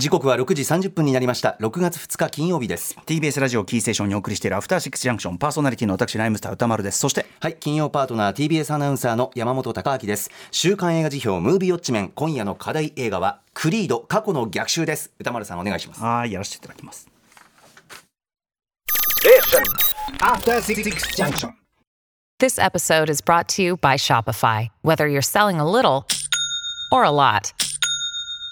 時刻は6時30分になりました。6月2日金曜日です。TBS ラジオキーステーションにお送りしているアフターシックスジャンクションパーソナリティの私ライムスター歌丸です。そしてはい金曜パートナー TBS アナウンサーの山本貴明です。週刊映画辞表ムービーウォッチメン今夜の課題映画はクリード過去の逆襲です。歌丸さんお願いします。はいやらせていただきます。After Six Junction. This episode is brought to you by Shopify. Whether you're selling a little or a lot,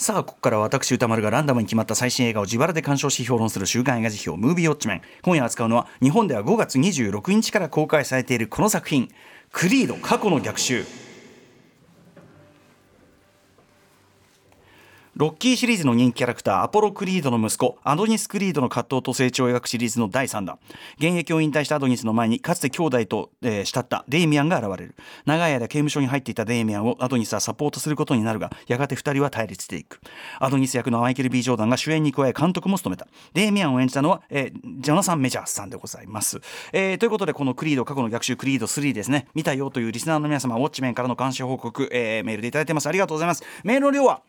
さあここからは私歌丸がランダムに決まった最新映画を自腹で鑑賞し評論する週刊映画辞表ムービーウォッチメン。今夜扱うのは日本では5月26日から公開されているこの作品「クリード過去の逆襲」ロッキーシリーズの人気キャラクターアポロ・クリードの息子アドニス・クリードの葛藤と成長を描くシリーズの第3弾。現役を引退したアドニスの前にかつて兄弟と、えー慕ったデイミアンが現れる。長い間刑務所に入っていたデイミアンをアドニスはサポートすることになるがやがて2人は対立していく。アドニス役のマイケル・ B・ ジョーダンが主演に加え監督も務めた。デイミアンを演じたのは、えージョナサン・メジャーさんでございます、えーということでこのクリード過去の逆襲クリード3ですね。見たよというリスナーの皆様ウォッチメンからの監視報告、えーメールでいただいてます。ありがとうございます。メールの量は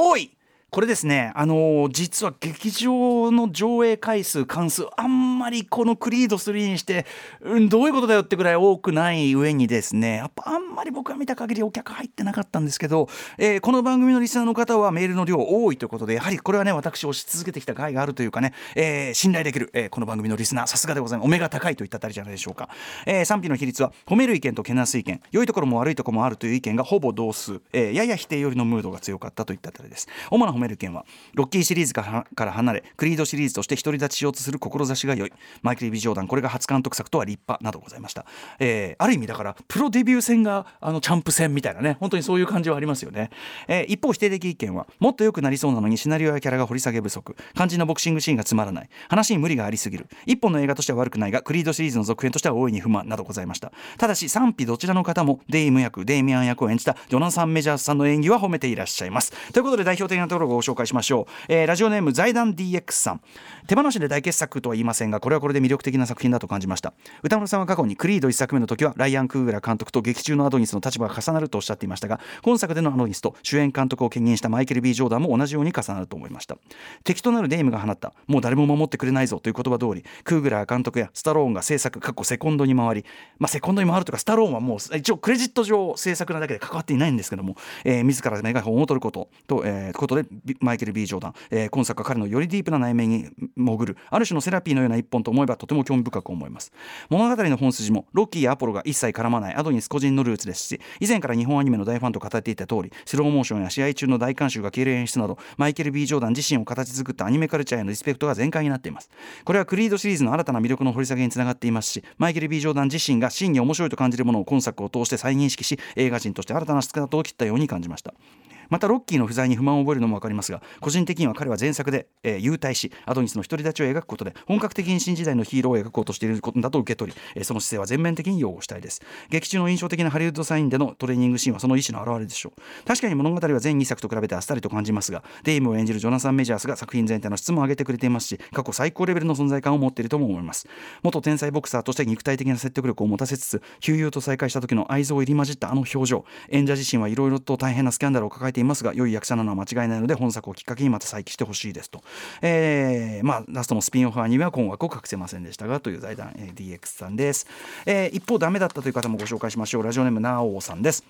多い！これですね、あの実は劇場の上映回数、関数、あんまりこのクリード3にして、うん、どういうことだよってぐらい多くない上にですね、やっぱあんまり僕が見た限りお客入ってなかったんですけど、えーこの番組のリスナーの方はメールの量多いということで、やはりこれはね、私推し続けてきた甲斐があるというかね、えー信頼できる、えーこの番組のリスナー、さすがでございます。お目が高いといったあたりじゃないでしょうか。えー賛否の比率は、褒める意見とけなす意見、良いところも悪いところもあるという意見がほぼ同数、えーやや否定寄りのムードが強かったといったあたりです。主な褒める意見は、ロッキーシリーズから離れ、クリードシリーズとして独り立ちしようとする志が良い、マイケル・ビジョーダン、これが初監督作とは立派などございました。えーある意味だから、プロデビュー戦があのチャンプ戦みたいなね、本当にそういう感じはありますよね。えー一方、否定的意見は、もっと良くなりそうなのにシナリオやキャラが掘り下げ不足、肝心なボクシングシーンがつまらない、話に無理がありすぎる、一本の映画としては悪くないが、クリードシリーズの続編としては大いに不満などございました。ただし、賛否どちらの方も、デイム役、デイミアン役を演じたジョナサン・メジャースさんの演技は褒めていらっしゃいます。ということで、代表的なところをご紹介しましょう。えーラジオネーム財団 DX さん。手放しで大傑作とは言いませんが、これはこれで魅力的な作品だと感じました。歌丸さんは過去にクリード1作目の時は、ライアン・クーグラ監督と劇中のアドニスの立場が重なるとおっしゃっていましたが、今作でのアドニスと主演監督を兼任したマイケル・ B・ ジョーダンも同じように重なると思いました。敵となるデイムが放った、もう誰も守ってくれないぞという言葉通り、クーグラー監督やスタローンが制作、過去セコンドに回り、まあ、セコンドに回るとか、スタローンはもう一応クレジット上制作なだけで関わっていないんですけども、えー自らメガホンを取ることと、えーことでマイケル・ B・ ジョーダン、えー今作は彼のよりディープな内面に潜るある種のセラピーのような一本と思えばとても興味深く思います。物語の本筋もロッキーやアポロが一切絡まないアドニス個人のルーツですし以前から日本アニメの大ファンと語っていた通りスローモーションや試合中の大観衆が消える演出などマイケル・ B・ ジョーダン自身を形作ったアニメカルチャーへのリスペクトが全開になっています。これはクリードシリーズの新たな魅力の掘り下げにつながっていますしマイケル・ B・ ジョーダン自身が真に面白いと感じるものを今作を通して再認識し映画人として新たなスタートを切ったように感じました。またロッキーの不在に不満を覚えるのも分かりますが個人的には彼は前作で、えー、優退しアドニスの独り立ちを描くことで本格的に新時代のヒーローを描こうとしていることだと受け取り、えーその姿勢は全面的に擁護したいです。劇中の印象的なハリウッドサインでのトレーニングシーンはその意思の表れでしょう。確かに物語は全2作と比べてあっさりと感じますがデイムを演じるジョナサン・メジャースが作品全体の質も上げてくれていますし過去最高レベルの存在感を持っているとも思います。元天才ボクサーとして肉体的な説得力を持たせつつ旧友と再会した時の愛憎を入り混じったあの表情。演者自身はいろいろと大変なスキャンダルを抱えてていますが良い役者なのは間違いないので本作をきっかけにまた再起してほしいですと、えーまあ、ラストのスピンオフアニメは困惑を隠せませんでしたがという財団、え DX さんです、えー一方ダメだったという方もご紹介しましょう。ラジオネームなおさんです。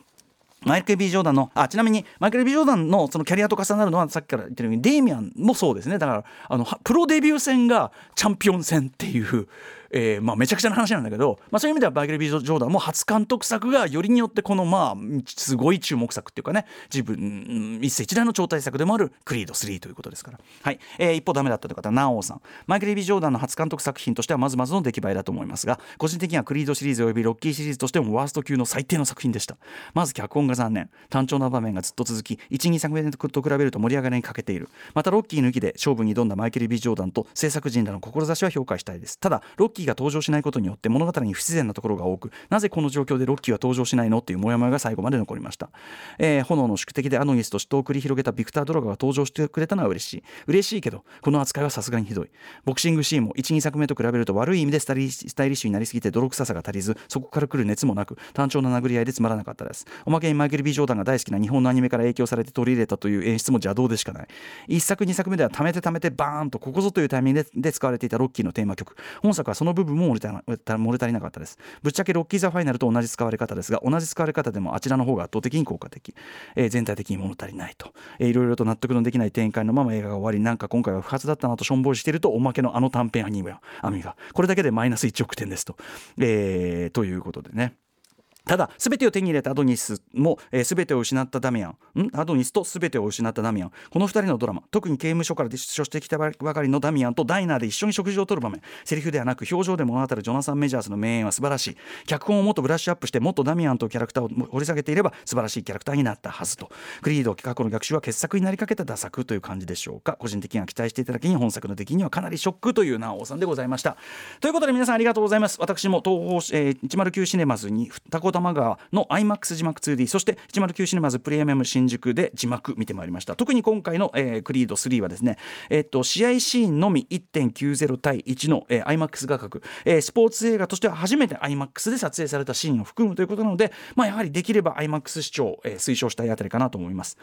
マイケル・ B・ ジョーダンのあちなみにマイケル・ B・ ジョーダンのそのキャリアと重なるのはさっきから言ってるようにデイミアンもそうですね。だからあのプロデビュー戦がチャンピオン戦っていうえーまあ、めちゃくちゃな話なんだけど、まあ、そういう意味ではバイケル・ビー・ジョーダンも初監督作がよりによってこのまあすごい注目作っていうかね自分一世一代の超大作でもあるクリード3ということですから、はい。えー一方ダメだったという方はナオさん。マイケル・ビー・ジョーダンの初監督作品としてはまずまずの出来栄えだと思いますが個人的にはクリードシリーズおよびロッキーシリーズとしてもワースト級の最低の作品でした。まず脚本が残念。単調な場面がずっと続き12作目と比べると盛り上がりに欠けている。またロッキー抜きで勝負に挑んだマイケル・ビー・ジョーダンと制作陣らの志は評価したいです。ただロッキーキーが登場しないことによって物語に不自然なところが多くなぜこの状況でロッキーは登場しないのっていうモヤモヤが最後まで残りました、えー炎の宿敵でアノニスと死闘を繰り広げたビクター・ドラガが登場してくれたのは嬉しい。嬉しいけどこの扱いはさすがにひどい。ボクシングシーンも12作目と比べると悪い意味でスタイリッシュになりすぎて泥臭さが足りずそこから来る熱もなく単調な殴り合いでつまらなかったです。おまけにマイケル・ビー・ジョーダンが大好きな日本のアニメから影響されて取り入れたという演出も邪道でしかない。1作2作目では貯めて貯めてバーンとここぞというタイミングでで使われていたロッキーのテーマ曲。本作はそのの部分も漏れた漏れ足りなかったです。ぶっちゃけロッキー・ザ・ファイナルと同じ使われ方ですが同じ使われ方でもあちらの方が圧倒的に効果的、えー全体的に物足りないと、えーいろいろと納得のできない展開のまま映画が終わりなんか今回は不発だったなとしょんぼりしているとおまけのあの短編アニメはアミが。これだけでマイナス1億点ですと、えーということでね。ただ全てを手に入れたアドニスも、えー、全てを失ったダミアン。ん？アドニスと全てを失ったダミアン。この2人のドラマ。特に刑務所から出所してきたばかりのダミアンとダイナーで一緒に食事をとる場面。セリフではなく表情で物語るジョナサン・メジャーズの名演は素晴らしい。脚本をもっとブラッシュアップしてもっとダミアンとキャラクターを掘り下げていれば素晴らしいキャラクターになったはずと。クリード過去の逆襲は傑作になりかけた打作という感じでしょうか。個人的には期待していただきに本作の出来にはかなりショックという直尾さんでございました。ということで皆さんありがとうございます。私も東宝、えー109シネマズに二子玉川の IMAX 字幕 2D そして109シネマズプレミアム新宿で字幕見てまいりました。特に今回の、えークリード3はですね、えっと試合シーンのみ1.90対1の、えー IMAX 画角、えースポーツ映画としては初めて IMAX で撮影されたシーンを含むということなので、まあ、やはりできれば IMAX 視聴、えー推奨したいあたりかなと思います。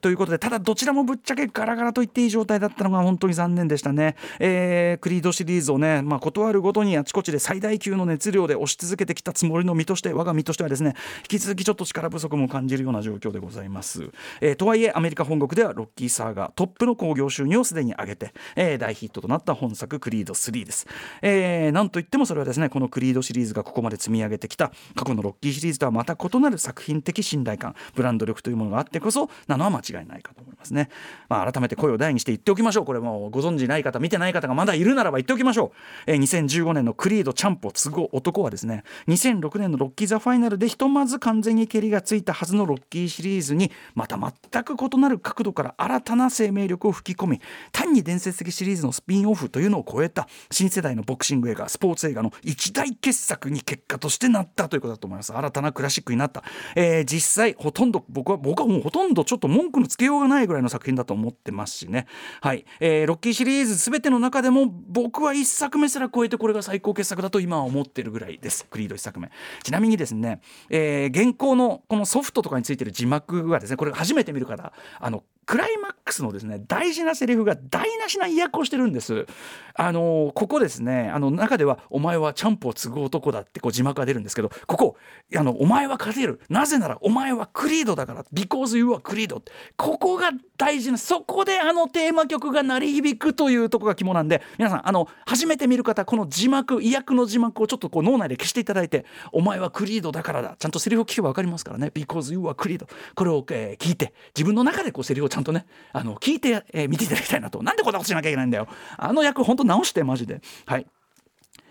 ということでただどちらもぶっちゃけガラガラと言っていい状態だったのが本当に残念でしたね、えークリードシリーズをね、まあ、断るごとにあちこちで最大級の熱量で押し続けてきたつもりの身として我が身ととしてはですね引き続きちょっと力不足も感じるような状況でございます、えーとはいえアメリカ本国ではロッキーサーガトップの興行収入をすでに上げて、えー大ヒットとなった本作クリード3です、えーなんといってもそれはですねこのクリードシリーズがここまで積み上げてきた過去のロッキーシリーズとはまた異なる作品的信頼感ブランド力というものがあってこそなのは間違いないかと思いますね、まあ、改めて声を大にして言っておきましょう。これもご存知ない方見てない方がまだいるならば言っておきましょう、えー2015年のクリードチャンプを継ぐ男はですね2006年のロッキー・ザ・ファイナルでひとまず完全に蹴りがついたはずのロッキーシリーズにまた全く異なる角度から新たな生命力を吹き込み単に伝説的シリーズのスピンオフというのを超えた新世代のボクシング映画スポーツ映画の一大傑作に結果としてなったということだと思います。新たなクラシックになった、えー実際ほとんど僕は僕はもうほとんどちょっと文句のつけようがないぐらいの作品だと思ってます。しねはい、えーロッキーシリーズ全ての中でも僕は1作目すら超えてこれが最高傑作だと今は思ってるぐらいです。クリード1作目。ちなみにですね、えー現行のこのソフトとかについてる字幕はですねこれ初めて見る方あのクライマックスのですね大事なセリフが台無しな意訳をしてるんです。あのここですねあの中では「お前はチャンプを継ぐ男だ」ってこう字幕が出るんですけどここあの「お前は勝てる。なぜならお前はクリードだから because you are クリード」ここが大事なそこであのテーマ曲が鳴り響くというとこが肝なんで皆さんあの初めて見る方この字幕意訳の字幕をちょっとこう脳内で消していただいて「お前はクリードだからだ」ちゃんとセリフを聞けば分かりますからね「because you are クリード」これを、えー聞いて自分の中でこうセリフをちゃんとねあの聞いて、えー見ていただきたいなと。なんでこんなことしなきゃいけないんだよ。あの役本当直してマジで。はい。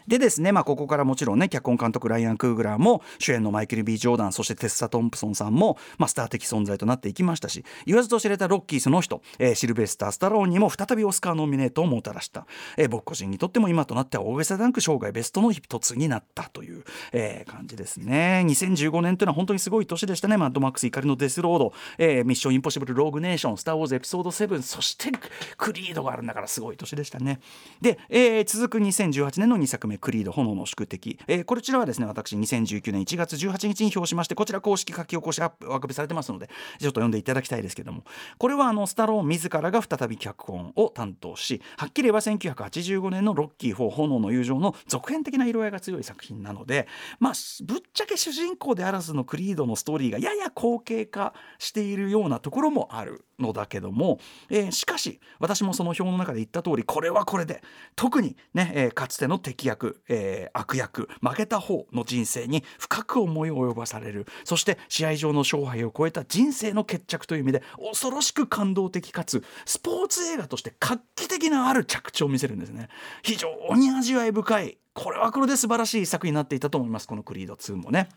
でですね、まあ、ここからもちろんね脚本監督ライアン・クーグラーも主演のマイケル・ B・ ジョーダンそしてテッサ・トンプソンさんも、まあ、スター的存在となっていきましたし言わずと知れたロッキーその人、えーシルベスター・スタローンにも再びオスカーノミネートをもたらした、えー僕個人にとっても今となっては大げさダンク生涯ベストの一つになったという、えー感じですね。2015年というのは本当にすごい年でしたね。マッドマックス怒りのデスロード、えーミッション・インポッシブル・ローグ・ネーションスター・ウォーズ・エピソード7そしてクリードがあるんだからすごい年でしたね。で、えー続く2018年の2作目。クリード炎の宿敵、えーこちらはですね私2019年1月18日に表しましてこちら公式書き起こしアップお送りされてますのでちょっと読んでいただきたいですけども。これはあのスタローン自らが再び脚本を担当しはっきり言えば1985年のロッキー4炎の友情の続編的な色合いが強い作品なのでまあぶっちゃけ主人公であらずのクリードのストーリーがやや後継化しているようなところもある。のだけども、えーしかし私もその表の中で言った通りこれはこれで特にね、えーかつての敵役、えー悪役負けた方の人生に深く思いを及ばされる。そして試合上の勝敗を超えた人生の決着という意味で恐ろしく感動的かつスポーツ映画として画期的なある着地を見せるんですね。非常に味わい深いこれはこれで素晴らしい作品になっていたと思います。この「クリード2」もね。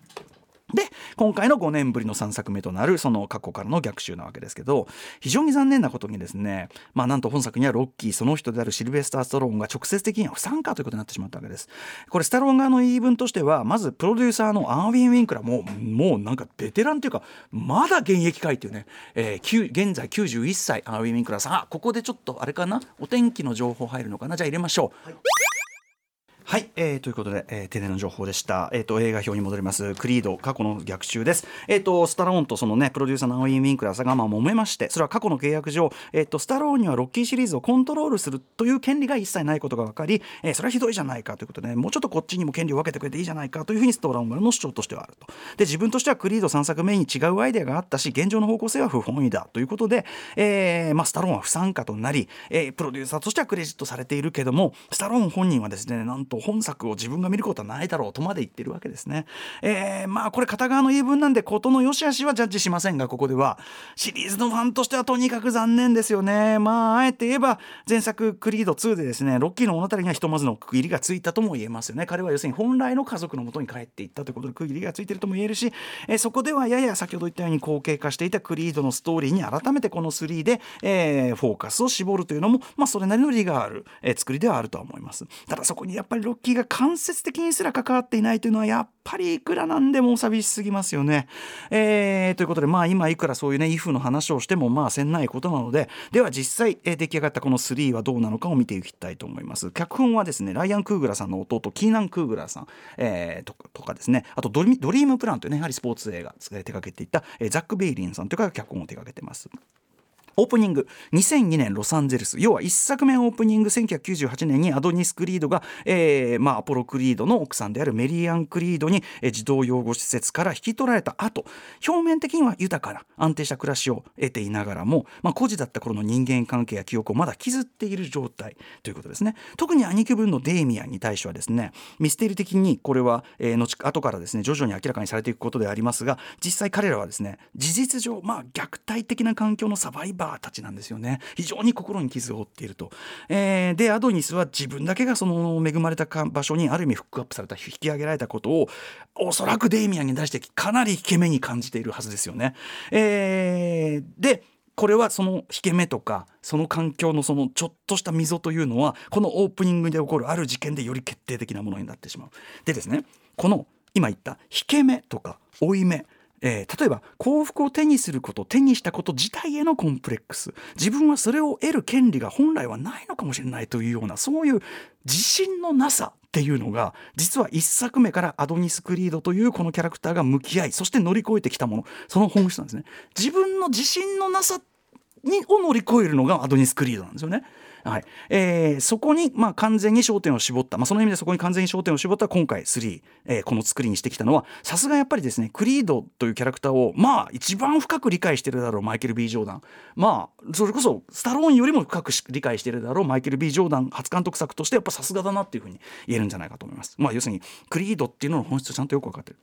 で今回の5年ぶりの3作目となるその過去からの逆襲なわけですけど非常に残念なことにですねまあなんと本作にはロッキーその人であるシルベスター・スタローンが直接的には不参加ということになってしまったわけです。これスタローン側の言い分としてはまずプロデューサーのアーウィン・ウィンクラーももうなんかベテランというかまだ現役かいっていうね、えー現在91歳アーウィン・ウィンクラーさん。あここでちょっとあれかな？お天気の情報入るのかな？じゃあ入れましょう。はい、はいえーということで、えー、定例の情報でした。えっ、と映画評に戻ります。クリード過去の逆襲です。えっ、とスタローンとそのねプロデューサーのアーウィン・ウィンクラーさんがまあ揉めまして、それは過去の契約上、えっ、とスタローンにはロッキーシリーズをコントロールするという権利が一切ないことが分かり、えーそれはひどいじゃないかということで、もうちょっとこっちにも権利を分けてくれていいじゃないかというふうにスタローン側の主張としてはあると。で自分としてはクリード3作目に違うアイデアがあったし、現状の方向性は不本意だということで、えーまあスタローンは不参加となり、えープロデューサーとしてはクレジットされているけども、スタローン本人はですね、なんと本作を自分が見ることはないだろうとまで言ってるわけですね。えーまあこれ片側の言い分なんで事の良し悪しはジャッジしませんがここではシリーズのファンとしてはとにかく残念ですよね。まああえて言えば前作クリード2でですねロッキーの物語にはひとまずの区切りがついたとも言えますよね。彼は要するに本来の家族のもとに帰っていったということで区切りがついてるとも言えるし、えーそこではやや先ほど言ったように後継化していたクリードのストーリーに改めてこの3で、えーフォーカスを絞るというのもまあそれなりの利がある、えー作りではあるとは思います。ただそこにやっぱりロッキーが間接的にすら関わっていないというのはやっぱりいくらなんでも寂しすぎますよね。えーということでまあ今いくらそういうねイフの話をしてもまあせんないことなのででは実際、えー出来上がったこの3はどうなのかを見ていきたいと思います。脚本はですねライアン・クーグラさんの弟キーナン・クーグラさん、えーととかですねあとドリドリームプランというねやはりスポーツ映画手掛けていた、えーザック・ベイリンさんという方が脚本を手掛けてます。オープニング。2002年ロサンゼルス。要は1作目オープニング。1998年にアドニス・クリードが、えーまあ、アポロ・クリードの奥さんであるメリーアン・クリードに、えー児童養護施設から引き取られた後。表面的には豊かな安定した暮らしを得ていながらも、まあ、孤児だった頃の人間関係や記憶をまだ傷っている状態。ということですね。特に兄貴分のデイミアンに対してはですねミステリー的にこれは、えー後後からですね徐々に明らかにされていくことでありますが実際彼らはですね事実上まあ虐待的な環境のサバイバーたちなんですよね非常に心に傷を負っていると、えーでアドニスは自分だけがその恵まれた場所にある意味フックアップされた引き上げられたことをおそらくデイミアンに対してかなり引け目に感じているはずですよね。えーでこれはその引け目とかその環境のそのちょっとした溝というのはこのオープニングで起こるある事件でより決定的なものになってしまう。でですねこの今言った引け目とか負い目えー例えば幸福を手にすること手にしたこと自体へのコンプレックス自分はそれを得る権利が本来はないのかもしれないというようなそういう自信のなさっていうのが実は一作目からアドニス・クリードというこのキャラクターが向き合いそして乗り越えてきたものその本質なんですね自分の自信のなさにを乗り越えるのがアドニス・クリードなんですよね。はいえーそこに、まあ、完全に焦点を絞った、まあ、その意味でそこに完全に焦点を絞った今回3、えーこの作りにしてきたのはさすがやっぱりですねクリードというキャラクターをまあ一番深く理解してるだろうマイケル・ B・ ジョーダンまあそれこそスタローンよりも深く理解してるだろうマイケル・ B・ ジョーダン初監督作としてやっぱさすがだなっていうふうに言えるんじゃないかと思います。まあ、要するにクリードっていうのの本質をちゃんとよく分かってる。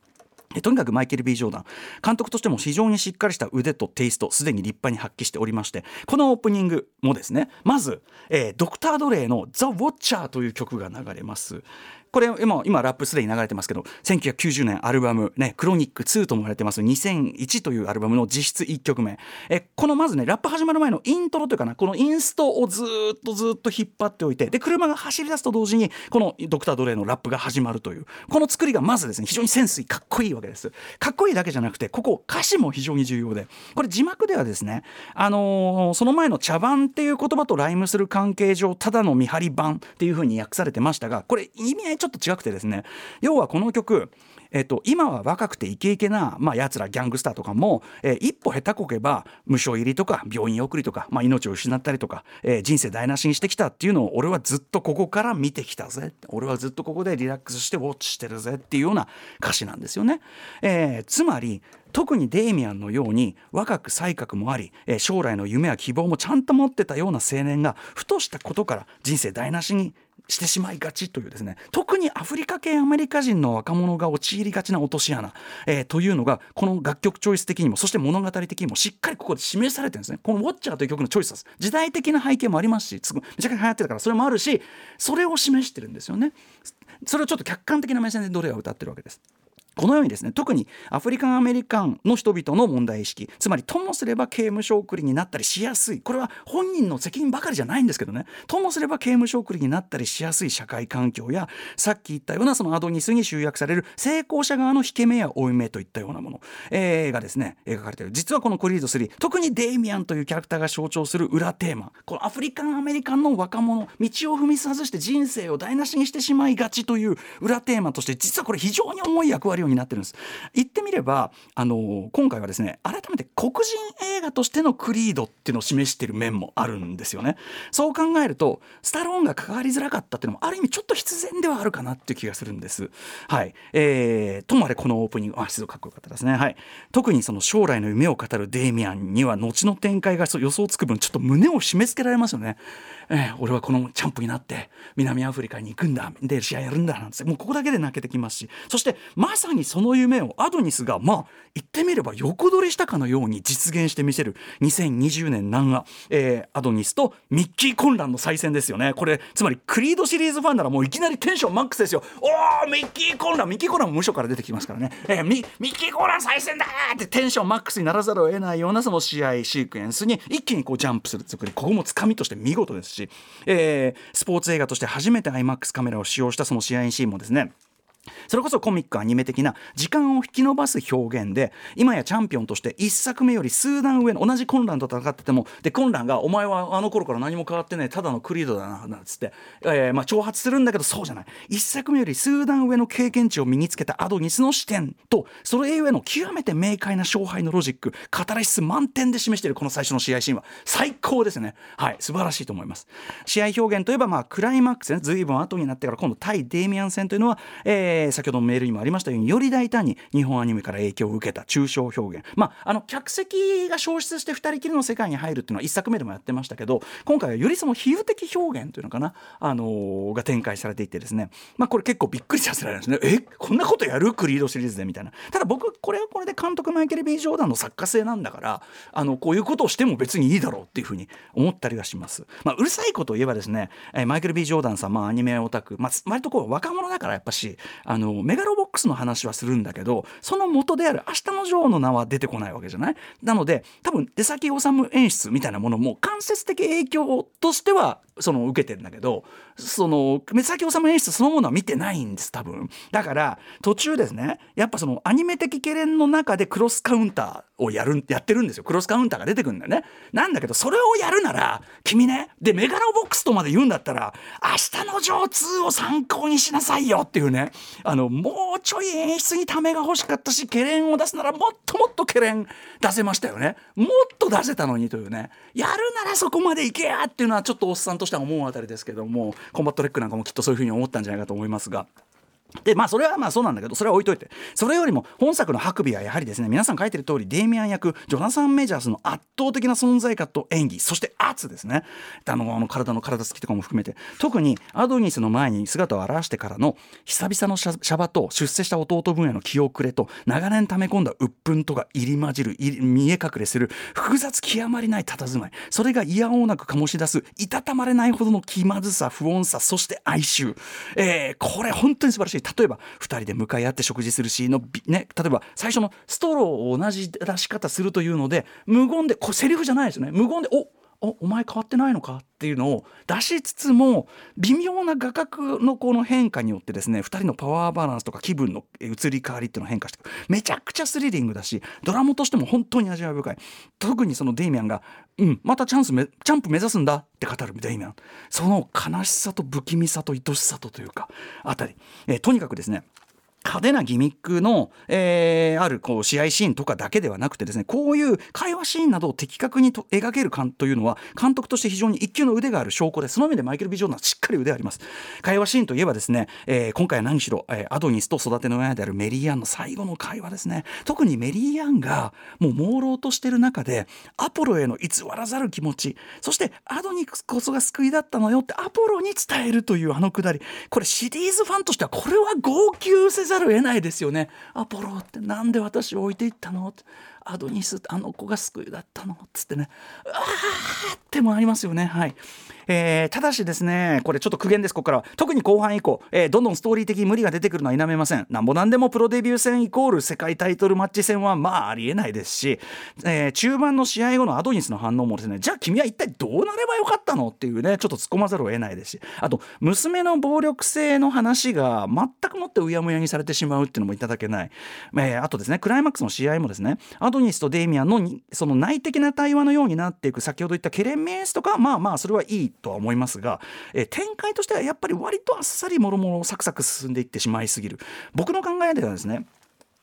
とにかくマイケル・ B・ ジョーダン監督としても非常にしっかりした腕とテイストすでに立派に発揮しておりましてこのオープニングもですねまず、えードクター・ドレイの「ザ・ウォッチャー」という曲が流れます。これ今今ラップすでに流れてますけど1990年アルバム、ね「クロニック2」とも言われてます。2001というアルバムの実質1曲目。えこのまずねラップ始まる前のイントロというかなこのインストをずっとずっと引っ張っておいてで車が走り出すと同時にこのドクター・ドレイのラップが始まるという。この作りがまずですね非常にセンスかっこいいわけです。かっこいいだけじゃなくてここ歌詞も非常に重要で。これ字幕ではですねあのーその前の茶番っていう言葉とライムする関係上ただの見張り版っていう風に訳されてましたがこれ意味合いちょっと違くてですね要はこの曲えっと、今は若くてイケイケな、まあ、やつらギャングスターとかも、えー一歩下手こけば無償入りとか病院送りとか、まあ、命を失ったりとか、えー人生台無しにしてきたっていうのを俺はずっとここから見てきたぜ俺はずっとここでリラックスしてウォッチしてるぜっていうような歌詞なんですよね。えーつまり特にデイミアンのように若く才覚もあり、えー将来の夢や希望もちゃんと持ってたような青年がふとしたことから人生台無しにしてしまいがちというですね特にアフリカ系アメリカ人の若者が陥りがちな落とし穴、えーというのがこの楽曲チョイス的にもそして物語的にもしっかりここで示されてるんですね。この「ウォッチャー」という曲のチョイスです。時代的な背景もありますしめちゃくちゃ流行ってたからそれもあるしそれを示してるんですよね。それをちょっと客観的な目線でどれを歌ってるわけです。このようにですね特にアフリカンアメリカンの人々の問題意識つまりともすれば刑務所送りになったりしやすいこれは本人の責任ばかりじゃないんですけどね。ともすれば刑務所送りになったりしやすい社会環境やさっき言ったようなそのアドニスに集約される成功者側の引け目や負い目といったようなもの、えーがですね描かれている。実はこの「クリード3」特にデイミアンというキャラクターが象徴する裏テーマ。このアフリカンアメリカンの若者道を踏み外して人生を台無しにしてしまいがちという裏テーマとして実はこれ非常に重い役割を担ってるんです。言ってみればあの今回はですね改めて黒人映画としてのクリードっていうのを示してる面もあるんですよね。そう考えるとスタローンが関わりづらかったっていうのもある意味ちょっと必然ではあるかなっていう気がするんです。はい。えー、ともあれこのオープニングあすごいかっこよかったですね。はい。特にその将来の夢を語るデイミアンには後の展開が予想つく分ちょっと胸を締め付けられますよね。えー俺はこのチャンプになって南アフリカに行くんだ。で試合やるんだなんて。もうここだけで泣けてきますし。そしてまさにその夢をアドニスがまあ言ってみれば横取りしたかのように実現してみせる。2020年南ア、えーアドニスとミッキー・コンランの再戦ですよね。これつまりクリードシリーズファンならもういきなりテンションマックスですよ。おーミッキー・コンランミッキー・コンランも無所から出てきますからね、えーミミッキー・コンラン再戦だーってテンションマックスにならざるを得ないようなその試合シークエンスに一気にこうジャンプする。作りここもつかみとして見事ですし、えースポーツ映画として初めて IMAX カメラを使用したその試合シーンもですね。それこそコミックアニメ的な時間を引き延ばす表現で今やチャンピオンとして1作目より数段上の同じ混乱と戦っててもで混乱が「お前はあの頃から何も変わってねただのクリードだな」なんつって、えーまあ、挑発するんだけどそうじゃない。1作目より数段上の経験値を身につけたアドニスの視点とそれゆえの極めて明快な勝敗のロジックカタラシス満点で示しているこの最初の試合シーンは。最高ですね。はい素晴らしいと思います。試合表現といえばまあクライマックスね随分後になってから今度対デイミアン戦というのは、えー先ほどのメールにもありましたようにより大胆に日本アニメから影響を受けた抽象表現。まああの客席が消失して2人きりの世界に入るっていうのは1作目でもやってましたけど今回はよりその比喩的表現というのかな、あのーが展開されていてですね。まあこれ結構びっくりさせられるんですね。え？こんなことやる？クリードシリーズで？みたいな。ただ僕これはこれで監督マイケル・ B・ ジョーダンの作家性なんだからあのこういうことをしても別にいいだろうっていうふうに思ったりはします、まあ、うるさいことを言えばですね、えーマイケル・ B・ ジョーダンさん、まあ、アニメオタク、まあ、割とこう若者だからやっぱしあのメガロボックスの話はするんだけどその元である「明日の女王」の名は出てこないわけじゃない？なので多分出先治演出みたいなものも間接的影響としてはその受けてるんだけどその目先治演出そのものは見てないんです多分。だから途中ですねやっぱそのアニメ的懸念の中でクロスカウンターをやるやってるんですよ。クロスカウンターが出てくるんだよね。なんだけどそれをやるなら君ねでメガロボックスとまで言うんだったらあしたのジョー2を参考にしなさいよっていうねあのもうちょい演出にためが欲しかったし懸念を出すならもっともっと懸念出せましたよね。もっと出せたのにというね。やるならそこまでいけやっていうのはちょっとおっさんとしては思うあたりですけどもコンバット REC なんかもきっとそういうふうに思ったんじゃないかと思いますが。でまあそれはまあそうなんだけどそれは置いといて。それよりも本作のハクビはやはりですね皆さん書いてる通りデイミアン役ジョナサン・メジャースの圧倒的な存在感と演技そして圧ですね。あのあの体の体つきとかも含めて。特にアドニスの前に姿を現してからの久々のシャバと出世した弟分への気遅れと長年溜め込んだ鬱憤とが入り混じる見え隠れする複雑極まりない佇まい。それが嫌おうなく醸し出すいたたまれないほどの気まずさ不穏さそして哀愁、えーこれ本当に素晴らしい。例えば2人で向かい合って食事するシーンのね例えば最初のストローを同じ出し方するというので無言でこれセリフじゃないですよね。無言で「おおお前変わってないのかっていうのを出しつつも微妙な画角のこの変化によってですね2人のパワーバランスとか気分の移り変わりっていうのが変化してくめちゃくちゃスリリングだしドラマとしても本当に味わい深い。特にそのデイミアンが「うんまたチャンスめチャンプ目指すんだ」って語るデイミアンその悲しさと不気味さと愛しさとというかあたり、えーとにかくですね派手なギミックの、えーあるこう試合シーンとかだけではなくてですねこういう会話シーンなどを的確にと描ける監というのは監督として非常に一級の腕がある証拠でその面でマイケル・ビジョーダンはしっかり腕あります。会話シーンといえばですね、えー今回は何しろ、えーアドニスと育ての親であるメリーアンの最後の会話ですね。特にメリーアンがもう朦朧としてる中でアポロへの偽らざる気持ちそしてアドニスこそが救いだったのよってアポロに伝えるというあのくだり。これシリーズファンとしてはこれは号泣せずざるを得ないですよね。アポロってなんで私を置いていったの？ってアドニスってあの子が救いだったのっつってね。あーってもありますよね。はい、えーただしですねこれちょっと苦言ですここからは。特に後半以降、えーどんどんストーリー的に無理が出てくるのは否めません。なんぼなんでもプロデビュー戦イコール世界タイトルマッチ戦はまあありえないですし、えー中盤の試合後のアドニスの反応もですねじゃあ君は一体どうなればよかったの？っていうねちょっと突っ込まざるを得ないですし。あと娘の暴力性の話が全くもってうやむやにされてしまうっていうのもいただけない、えーあとですねクライマックスの試合もですねアドニスとデイミアンのその内的な対話のようになっていく先ほど言ったケレンメイスとかまあまあそれはいいとは思いますが、え展開としてはやっぱり割とあっさりもろもろサクサク進んでいってしまいすぎる。僕の考えではですね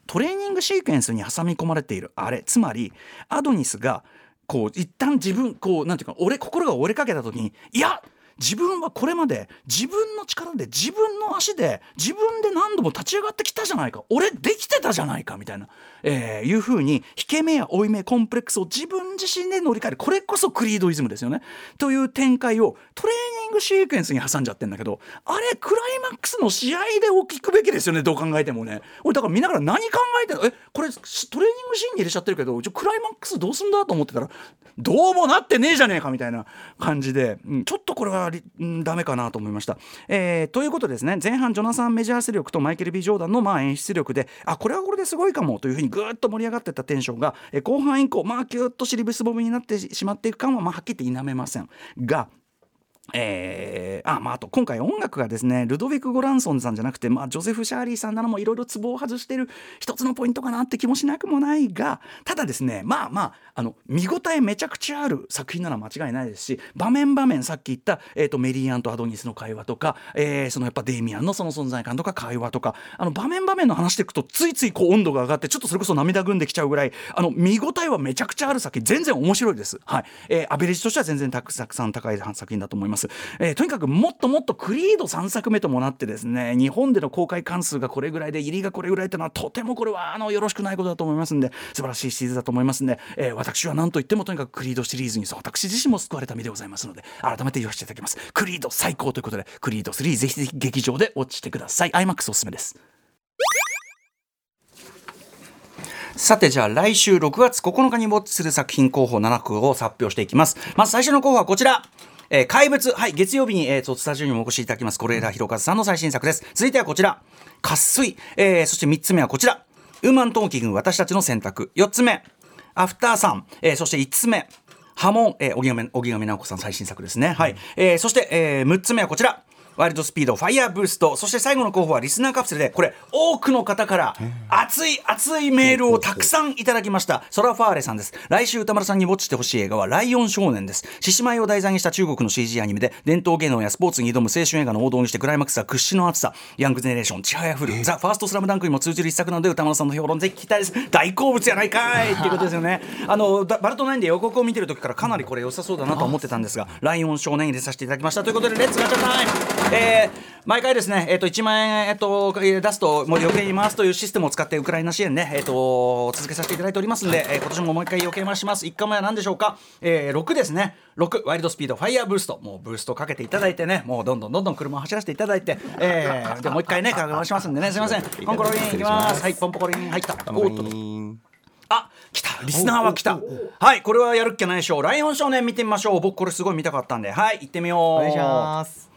トレーニングシークエンスに挟み込まれているあれつまりアドニスがこう一旦自分こうなんていうか俺心が折れかけた時にいや自分はこれまで自分の力で自分の足で自分で何度も立ち上がってきたじゃないか。俺できてたじゃないかみたいな、えーいうふうに引け目や負い目コンプレックスを自分自身で乗り換える。これこそクリードイズムですよね。という展開をトレーニングシークエンスに挟んじゃってんだけどあれクライマックスの試合でお聞くべきですよね。どう考えてもね。俺だから見ながら何考えてんの？えこれトレーニングシーンに入れちゃってるけどじゃあクライマックスどうすんだと思ってたらどうもなってねえじゃねえかみたいな感じで、うんちょっとこれは、ダメかなと思いました。えーということでですね前半ジョナサン・メジャース力とマイケル・ビジョーダンのまあ演出力であこれはこれですごいかもというふうにぐーっと盛り上がってたテンションが、えー後半以降まあキューッと尻ぶすぼみになってしまっていく感はまあはっきり言って否めませんが。えーあまあ、あと今回音楽がですねルドヴィク・ゴランソンさんじゃなくて、まあ、ジョセフ・シャーリーさんなどもいろいろツボを外してる一つのポイントかなって気もしなくもないがただですねまあまああの見応えめちゃくちゃある作品なのは間違いないですし場面場面さっき言った、えー、とメリーアンとアドニスの会話とか、えーそのやっぱデイミアンのその存在感とか会話とかあの場面場面の話していくとついついこう温度が上がってちょっとそれこそ涙ぐんできちゃうぐらいあの見応えはめちゃくちゃある作品全然面白いです。はいえーアベレージとしては全然たくさん高い作品だと思います。えーとにかくもっともっとクリード3作目ともなってですね日本での公開関数がこれぐらいで入りがこれぐらいっていうのはとてもこれはあのよろしくないことだと思いますんで素晴らしいシリーズだと思いますんで、えー私は何と言ってもとにかくクリードシリーズに私自身も救われた身でございますので改めて言わせていただきます。クリード最高ということでクリード3ぜひぜひ劇場で落ちてください。IMAX おすすめです。さてじゃあ来週6月9日にウォッチする作品候補7区を発表していきます。まず最初の候補はこちら。えー怪物、はい、月曜日に、えーと、スタジオにもお越しいただきます、是枝裕和さんの最新作です。続いてはこちら、渇水、えーそして3つ目はこちら、ウーマントーキング、私たちの選択。4つ目、アフターさん、えーそして5つ目、波紋、えー、荻上直子さん最新作ですね。はい。えーそして、えー6つ目はこちら、ワイルドスピード、ファイヤーブースト、そして最後の候補はリスナーカプセルで、これ、多くの方から熱い熱いメールをたくさんいただきました。ソラファーレさんです。来週宇多丸さんにウォッチしてほしい映画は、ライオン少年です。獅子舞を題材にした中国の CG アニメで、伝統芸能やスポーツに挑む青春映画の王道にして、クライマックスは屈指の熱さ、ヤングゼネレーション、ちはやふる、ザ・ファーストスラムダンクにも通じる一作なので、宇多丸さんの評論ぜひ聞きたいです。大好物やないかい っていうことですよね。あの、だバルトナインで予告を見てる時からかなりこれ良さそうだなと思ってたんですが、ライオン少年入れさせていただきました。ということで、 Let's ガチャ time えー毎回ですね、えっ、と、1万円、えっ、ー出すと、もう余計に回すというシステムを使って、ウクライナ支援ね、えっ、と、続けさせていただいておりますんで、えー今年ももう一回余計回します。1回目は何でしょうか？えー、6ですね。6、ワイルドスピード、ファイヤーブースト。もうブーストかけていただいてね、もうどんどんどんどん車を走らせていただいて、えー、でもう一回ね、回しますんでね、すいません。ポンコロリンいきます。はい、ポンポコリン入った。おっと。あ来たリスナーは来たはいこれはやるっきゃないでしょうライオン少年見てみましょう僕これすごい見たかったんではい行ってみようお願いします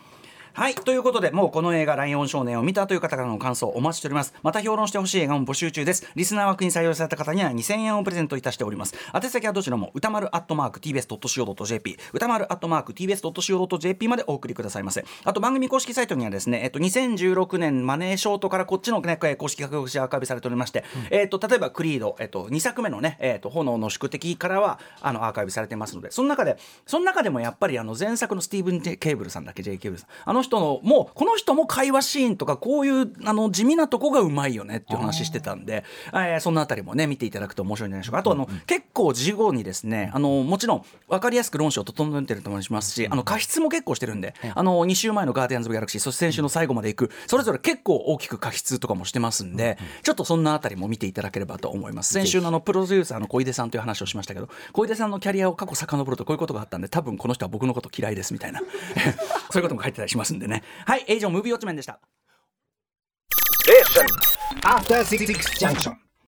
はいということでもうこの映画「ライオン少年」を見たという方からの感想お待ちしております。また評論してほしい映画も募集中です。リスナー枠に採用された方には2000円をプレゼントいたしております。宛先はどちらも歌丸アットマーク TBS.CO.JP 歌丸アットマーク TBS.CO.JP までお送りくださいませ。あと番組公式サイトにはですね、えっと、2016年マネーショートからこっちの、ね、公式企画誌アーカイブされておりまして、えっと、例えばクリード、えっと、2作目のね、えっと、炎の宿敵からはあのアーカイブされてますのでその中でその中でもやっぱりあの前作のスティーブン・ケーブルさんだっけ？J. ケーブルさん。あの人のもうこの人も会話シーンとかこういうあの地味なとこがうまいよねっていう話してたんで、えーそのあたりもね見ていただくと面白いんじゃないでしょうか。あとあの、結構事後にですねあのもちろん分かりやすく論旨を整えてると思いますしあの過失も結構してるんで、あの2週前のガーディアンズ・オブ・ギャラクシーそして先週の最後までいくそれぞれ結構大きく過失とかもしてますんで、ちょっとそんなあたりも見ていただければと思います。先週のあのプロデューサーの小出さんという話をしましたけど小出さんのキャリアを過去遡るとこういうことがあったんで多分この人は僕のこと嫌いですみたいな。そういうことも書いてたりしますんでね。はい以上ムービーウォッチメンでした。